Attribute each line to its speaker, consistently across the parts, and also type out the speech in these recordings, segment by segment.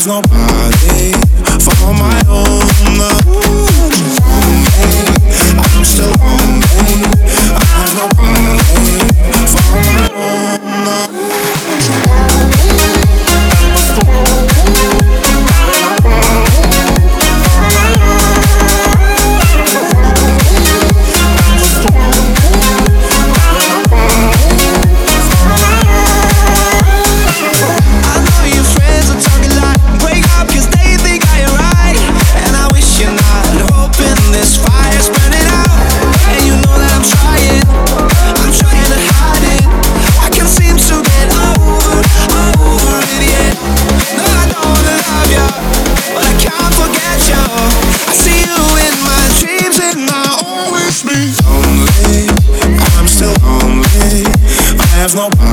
Speaker 1: there's nobody for my own. Lonely, I'm still lonely. For my own.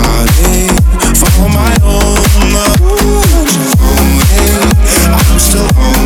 Speaker 1: For my own. I'm still on.